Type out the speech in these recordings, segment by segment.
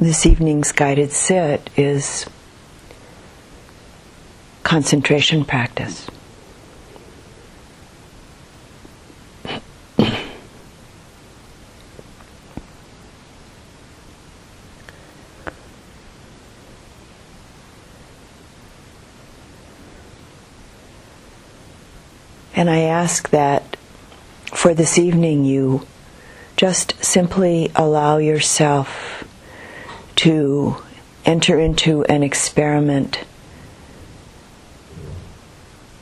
This evening's guided sit is concentration practice. And I ask that for this evening you just simply allow yourself to enter into an experiment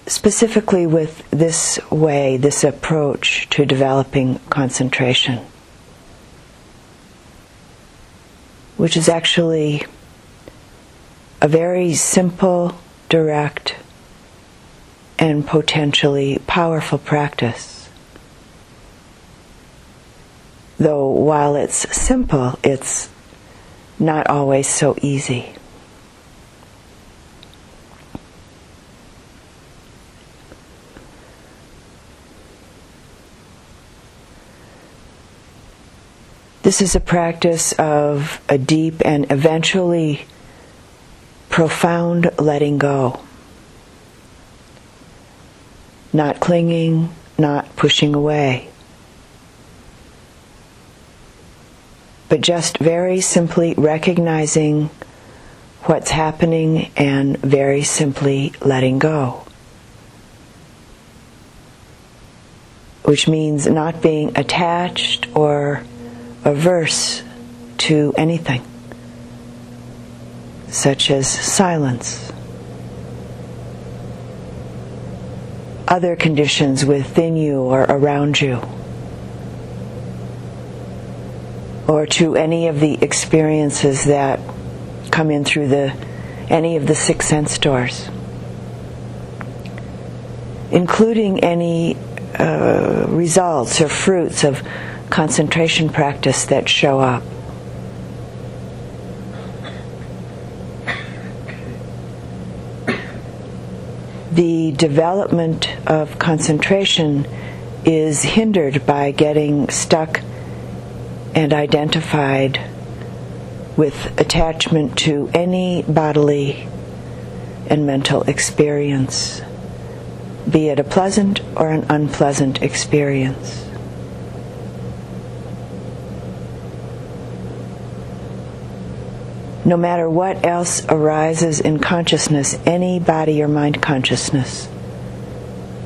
specifically with this way, this approach to developing concentration, which is actually a very simple, direct, and potentially powerful practice. Though while it's simple, it's not always so easy. This is a practice of a deep and eventually profound letting go not clinging, not pushing away. But just very simply recognizing what's happening and very simply letting go. Which means not being attached or averse to anything, such as silence other conditions within you or around you, or to any of the experiences that come in through the any of the six sense doors, including any uh, results or fruits of concentration practice that show up. the development of concentration is hindered by getting stuck and identified with attachment to any bodily and mental experience, be it a pleasant or an unpleasant experience. no matter what else arises in consciousness, any body or mind consciousness.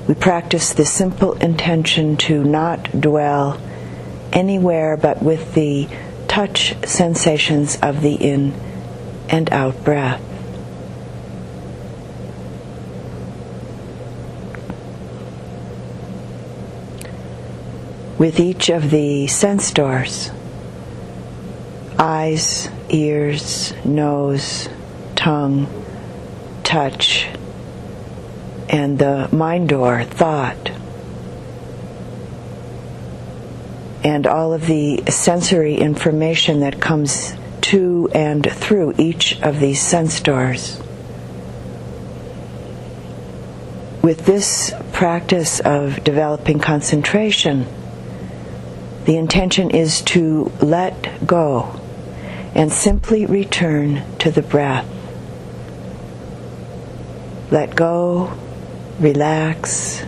We practice the simple intention to not dwell anywhere but with the touch sensations of the in and out breath. With each of the sense doors, eyes, ears, nose, tongue, touch, and the mind door, thought. And all of the sensory information that comes to and through each of these sense doors. With this practice of developing concentration, the intention is to let go and simply return to the breath. Let go, relax,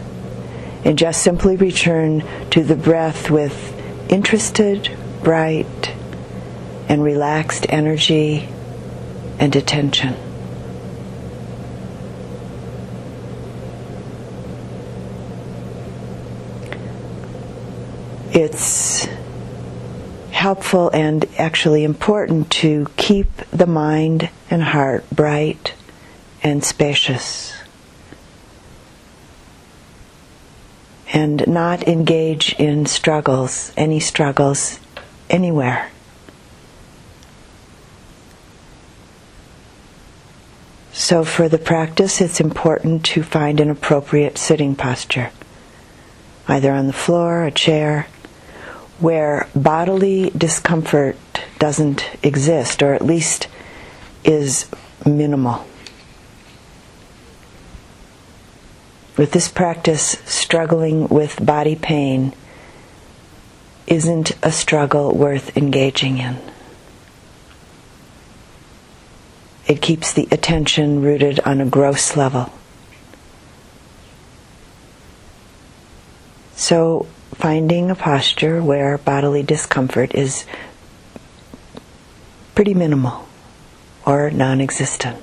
and just simply return to the breath with interested, bright, and relaxed energy and attention. It's helpful and actually important to keep the mind and heart bright and spacious. And not engage in struggles, any struggles, anywhere. So, for the practice, it's important to find an appropriate sitting posture, either on the floor, or a chair, where bodily discomfort doesn't exist, or at least is minimal. With this practice, struggling with body pain isn't a struggle worth engaging in. it keeps the attention rooted on a gross level. So, finding a posture where bodily discomfort is pretty minimal or non existent.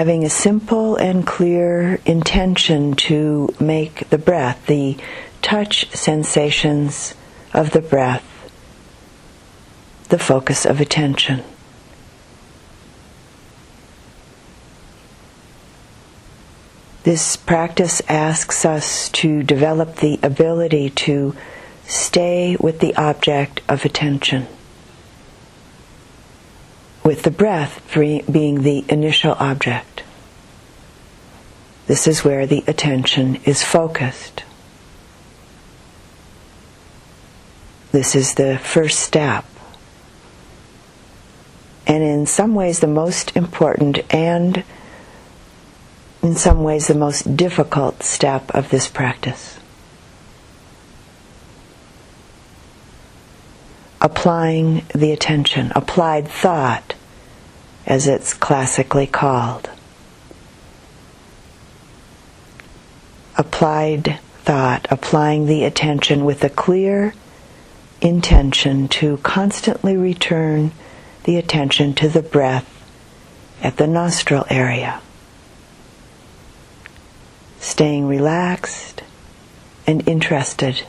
Having a simple and clear intention to make the breath, the touch sensations of the breath, the focus of attention. This practice asks us to develop the ability to stay with the object of attention with the breath being the initial object. This is where the attention is focused. This is the first step. And in some ways, the most important and in some ways, the most difficult step of this practice. applying the attention, applied thought, as it's classically called. Applied thought, applying the attention with a clear intention to constantly return the attention to the breath at the nostril area. Staying relaxed and interested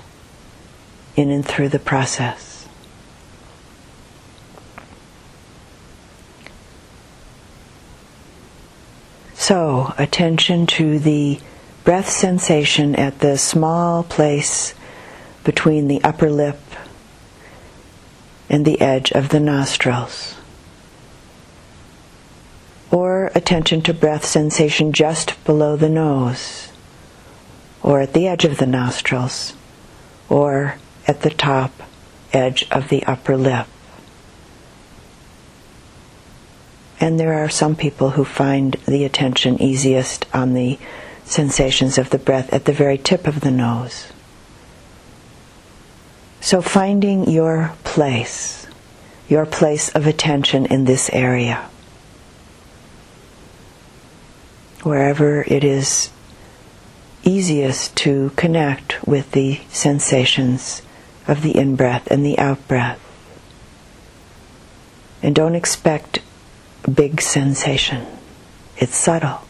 in and through the process. So, attention to the breath sensation at the small place between the upper lip and the edge of the nostrils. Or attention to breath sensation just below the nose, or at the edge of the nostrils, or at the top edge of the upper lip. And there are some people who find the attention easiest on the sensations of the breath at the very tip of the nose. So finding your place, your place of attention in this area, wherever it is easiest to connect with the sensations of the in breath and the out breath. And don't expect big sensation. It's subtle.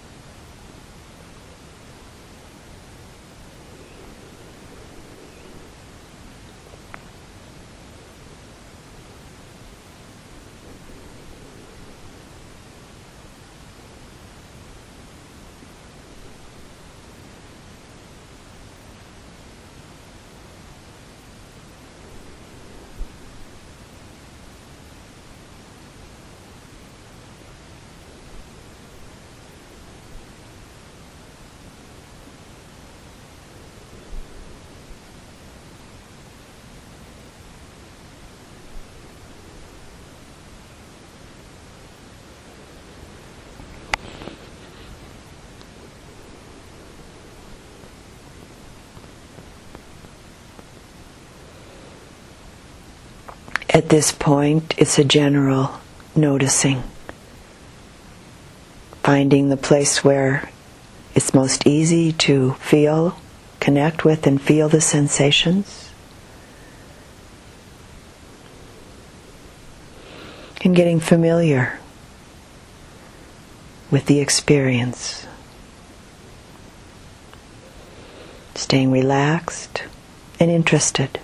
At this point, it's a general noticing, finding the place where it's most easy to feel, connect with, and feel the sensations. And getting familiar with the experience. Staying relaxed and interested.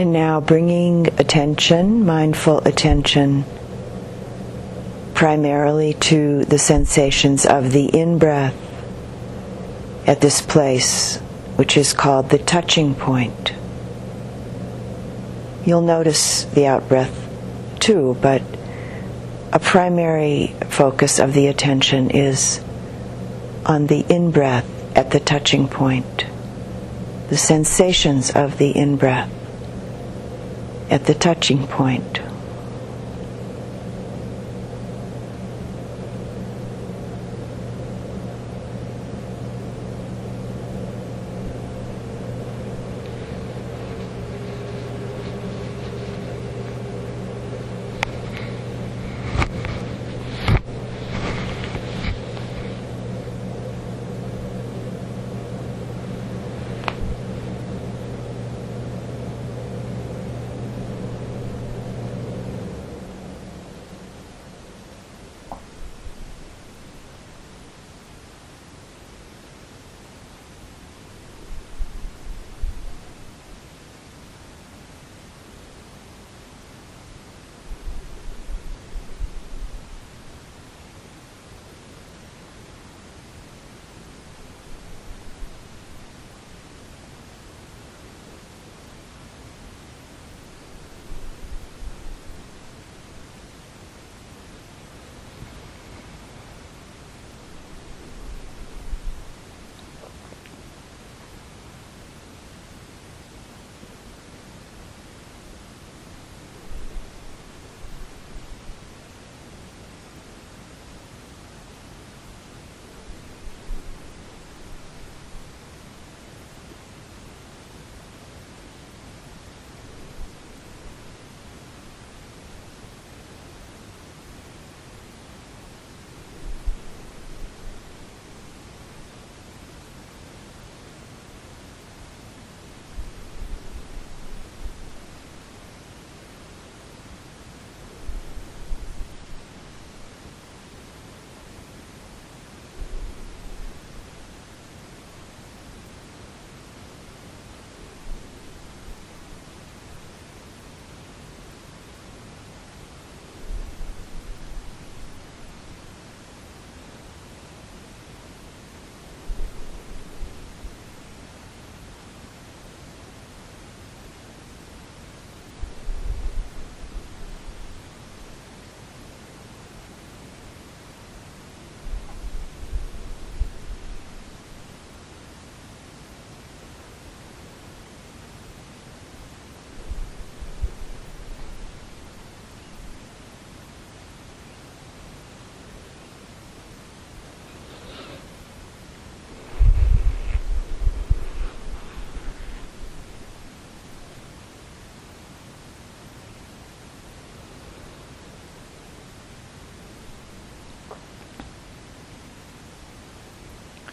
And now bringing attention, mindful attention, primarily to the sensations of the in breath at this place, which is called the touching point. You'll notice the out breath too, but a primary focus of the attention is on the in breath at the touching point, the sensations of the in breath at the touching point.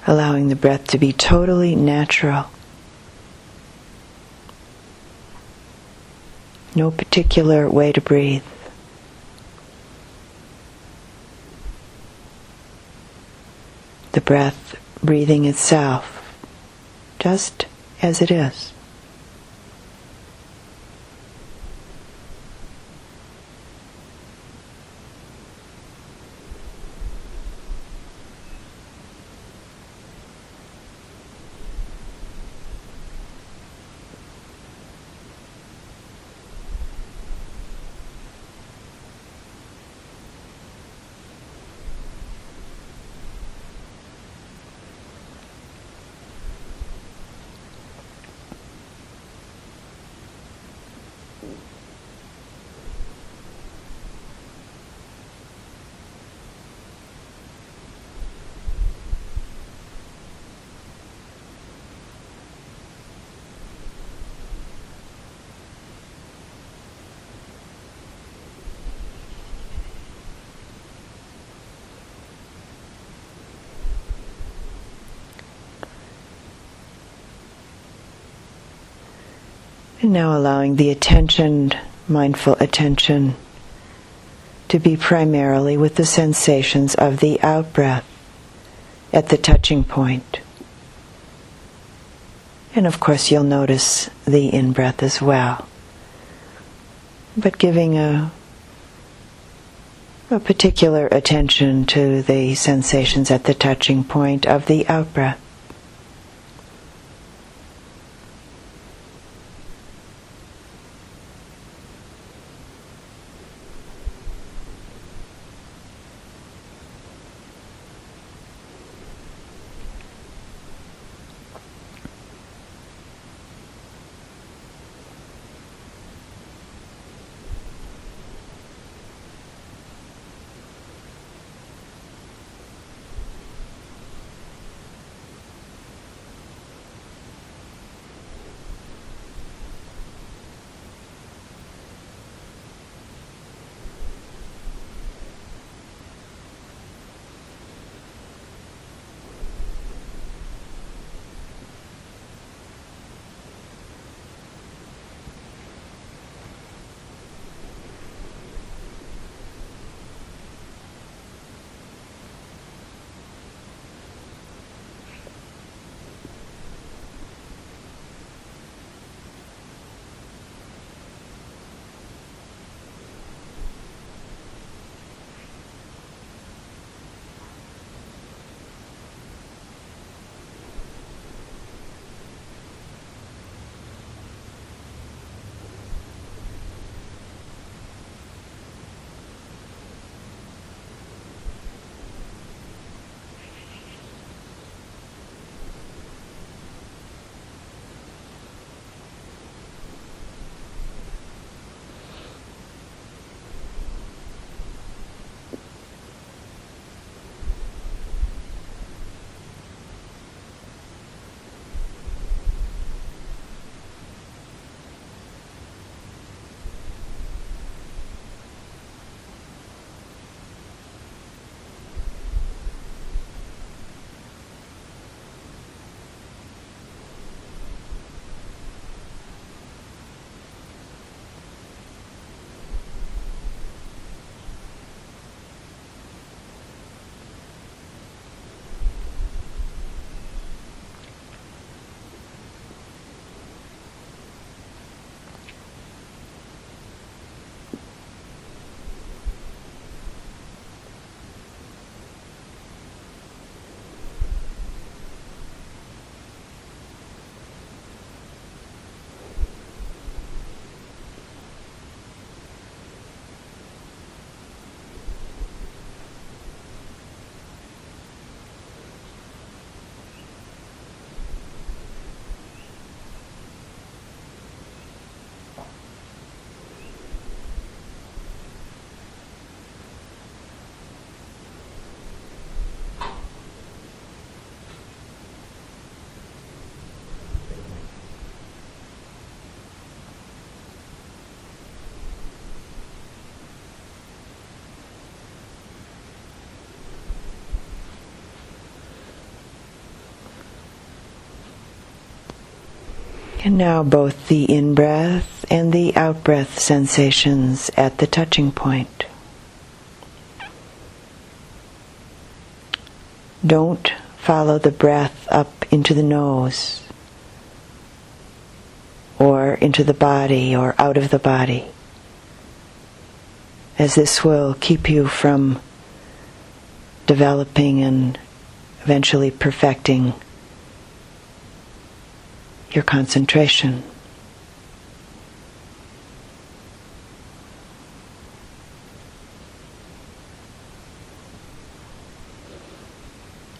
Allowing the breath to be totally natural. No particular way to breathe. The breath breathing itself, just as it is. And now allowing the attention, mindful attention, to be primarily with the sensations of the out breath at the touching point. And of course, you'll notice the in breath as well but giving a a particular attention to the sensations at the touching point of the out breath. And now both the in breath and the out breath sensations at the touching point. Don't follow the breath up into the nose or into the body or out of the body, as this will keep you from developing and eventually perfecting your concentration.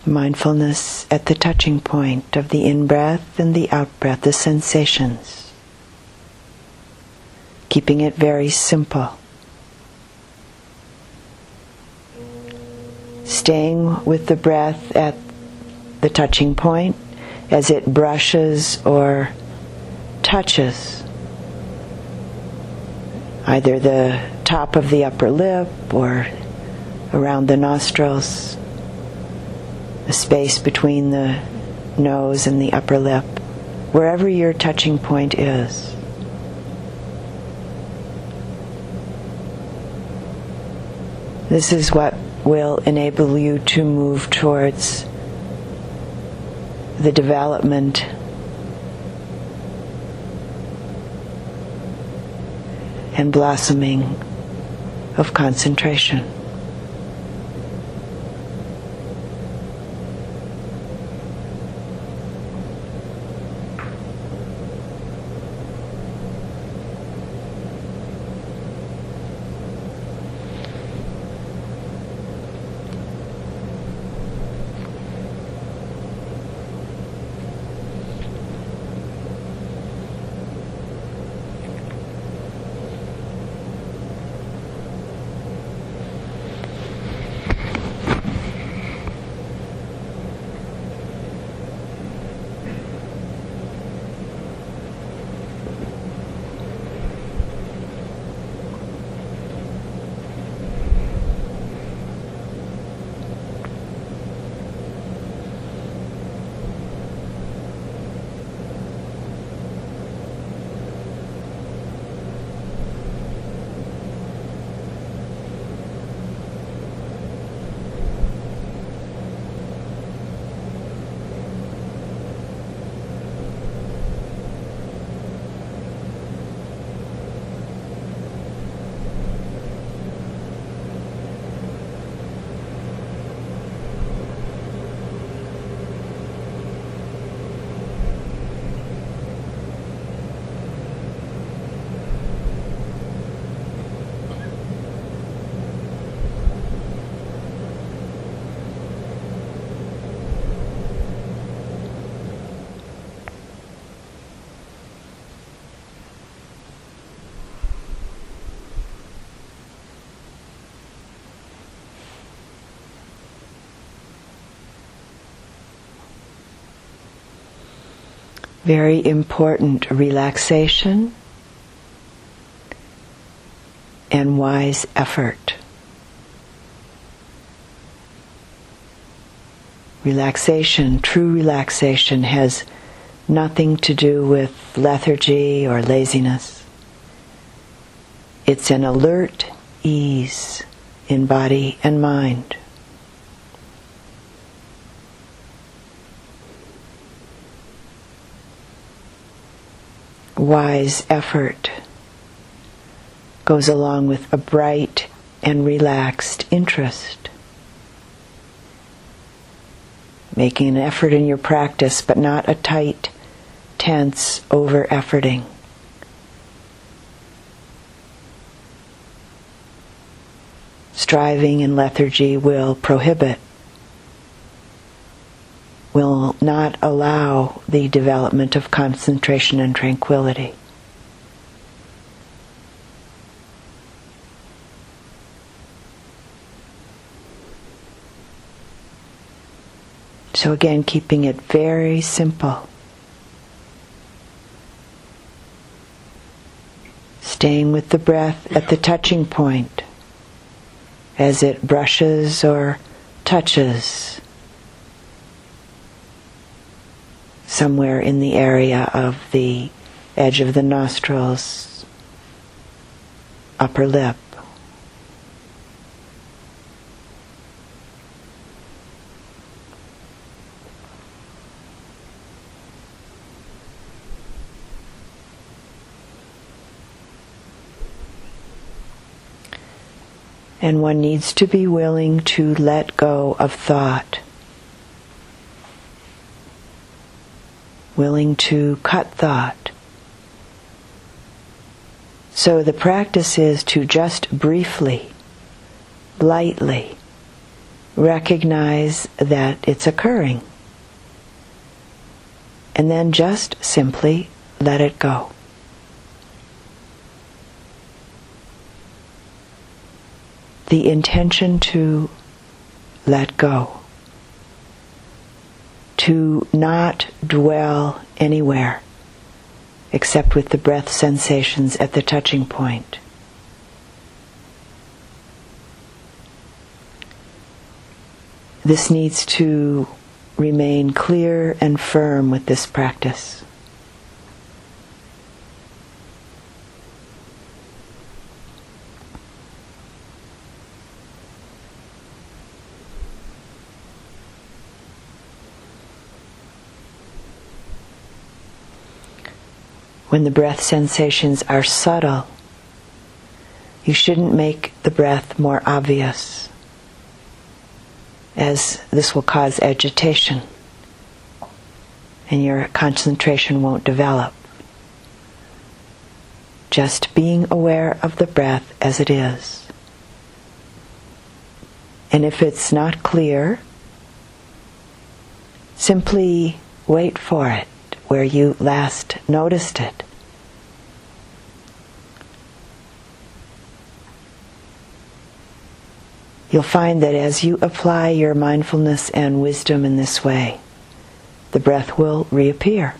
Mindfulness at the touching point of the in breath and the out breath, the sensations. Keeping it very simple. Staying with the breath at the touching point as it brushes or touches either the top of the upper lip or around the nostrils, the space between the nose and the upper lip, wherever your touching point is. This is what will enable you to move towards the development and blossoming of concentration. Very important relaxation and wise effort. Relaxation, true relaxation, has nothing to do with lethargy or laziness. It's an alert ease in body and mind. Wise effort goes along with a bright and relaxed interest. Making an effort in your practice, but not a tight, tense, over efforting. Striving and lethargy will prohibit will not allow the development of concentration and tranquility. So, again, keeping it very simple. Staying with the breath at the touching point as it brushes or touches somewhere in the area of the edge of the nostrils, upper lip. And one needs to be willing to let go of thought. Willing to cut thought. So the practice is to just briefly, lightly, recognize that it's occurring. And then just simply let it go. The intention to let go to not dwell anywhere except with the breath sensations at the touching point. This needs to remain clear and firm with this practice. When the breath sensations are subtle, You shouldn't make the breath more obvious, as this will cause agitation and your concentration won't develop. Just being aware of the breath as it is. And if it's not clear, simply wait for it where you last noticed it. You'll find that as you apply your mindfulness and wisdom in this way, the breath will reappear.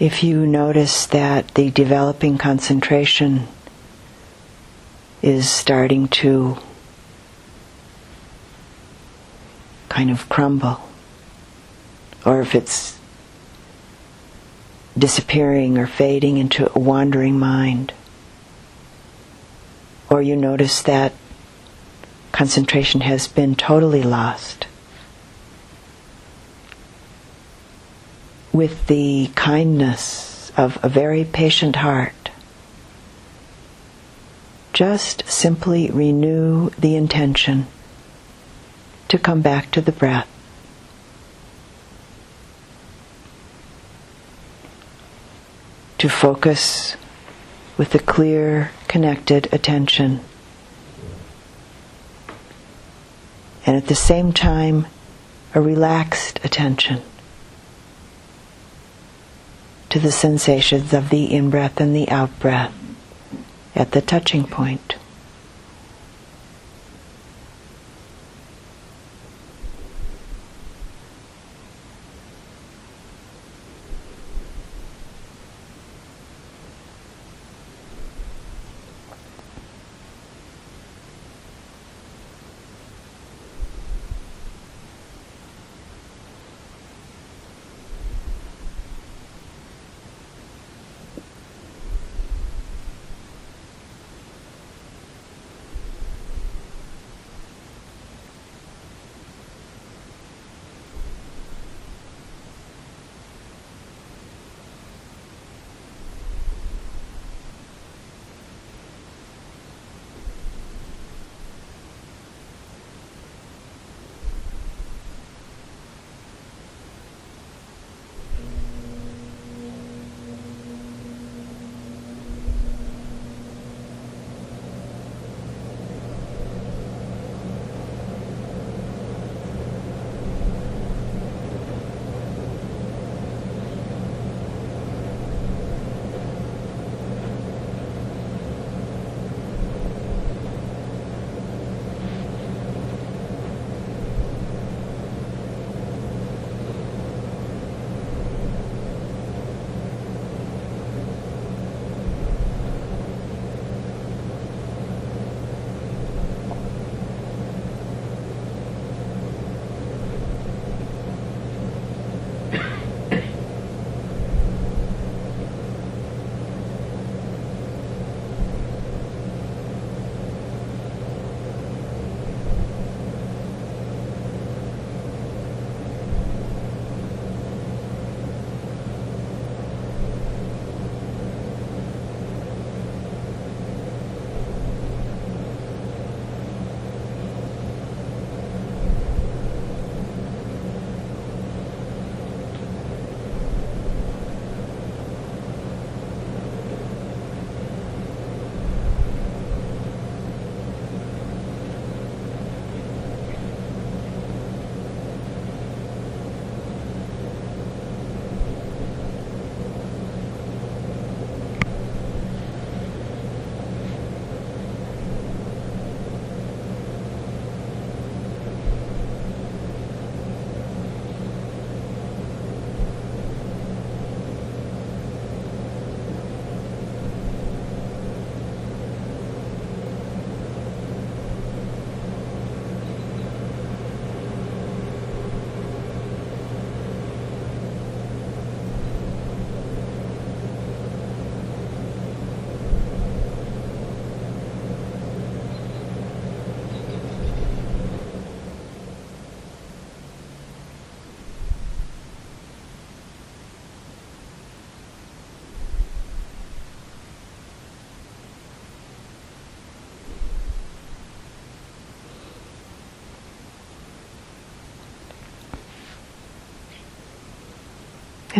If you notice that the developing concentration is starting to kind of crumble, or if it's disappearing or fading into a wandering mind, or you notice that concentration has been totally lost. With the kindness of a very patient heart, just simply renew the intention to come back to the breath. To focus with a clear, connected attention. And at the same time, a relaxed attention to the sensations of the in breath and the out breath at the touching point.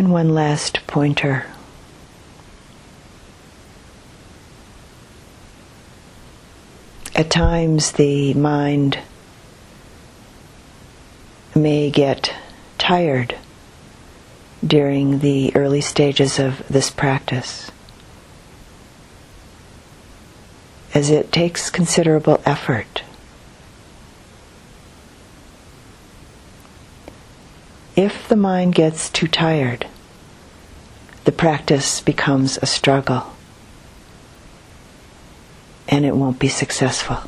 And one last pointer. At times, the mind may get tired during the early stages of this practice, as it takes considerable effort. If the mind gets too tired, the practice becomes a struggle and it won't be successful.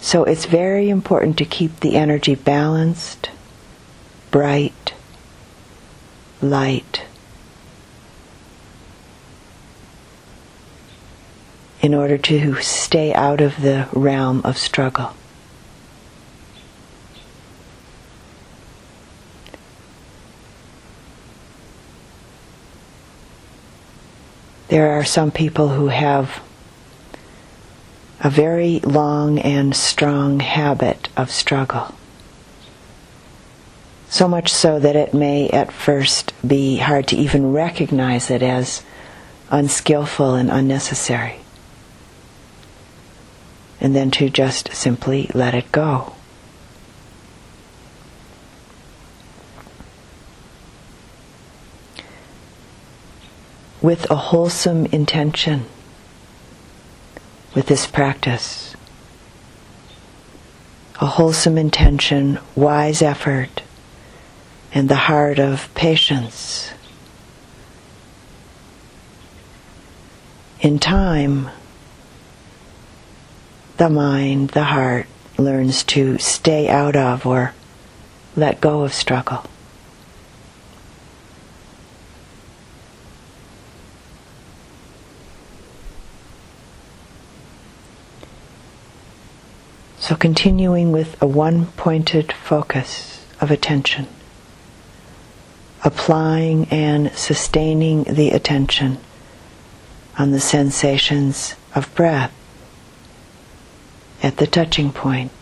So it's very important to keep the energy balanced, bright, light, in order to stay out of the realm of struggle. There are some people who have a very long and strong habit of struggle. So much so that it may at first be hard to even recognize it as unskillful and unnecessary. And then to just simply let it go. With a wholesome intention with this practice. A wholesome intention, wise effort, and the heart of patience. In time, the mind, the heart, learns to stay out of or let go of struggle. So, continuing with a one pointed focus of attention, applying and sustaining the attention on the sensations of breath at the touching point.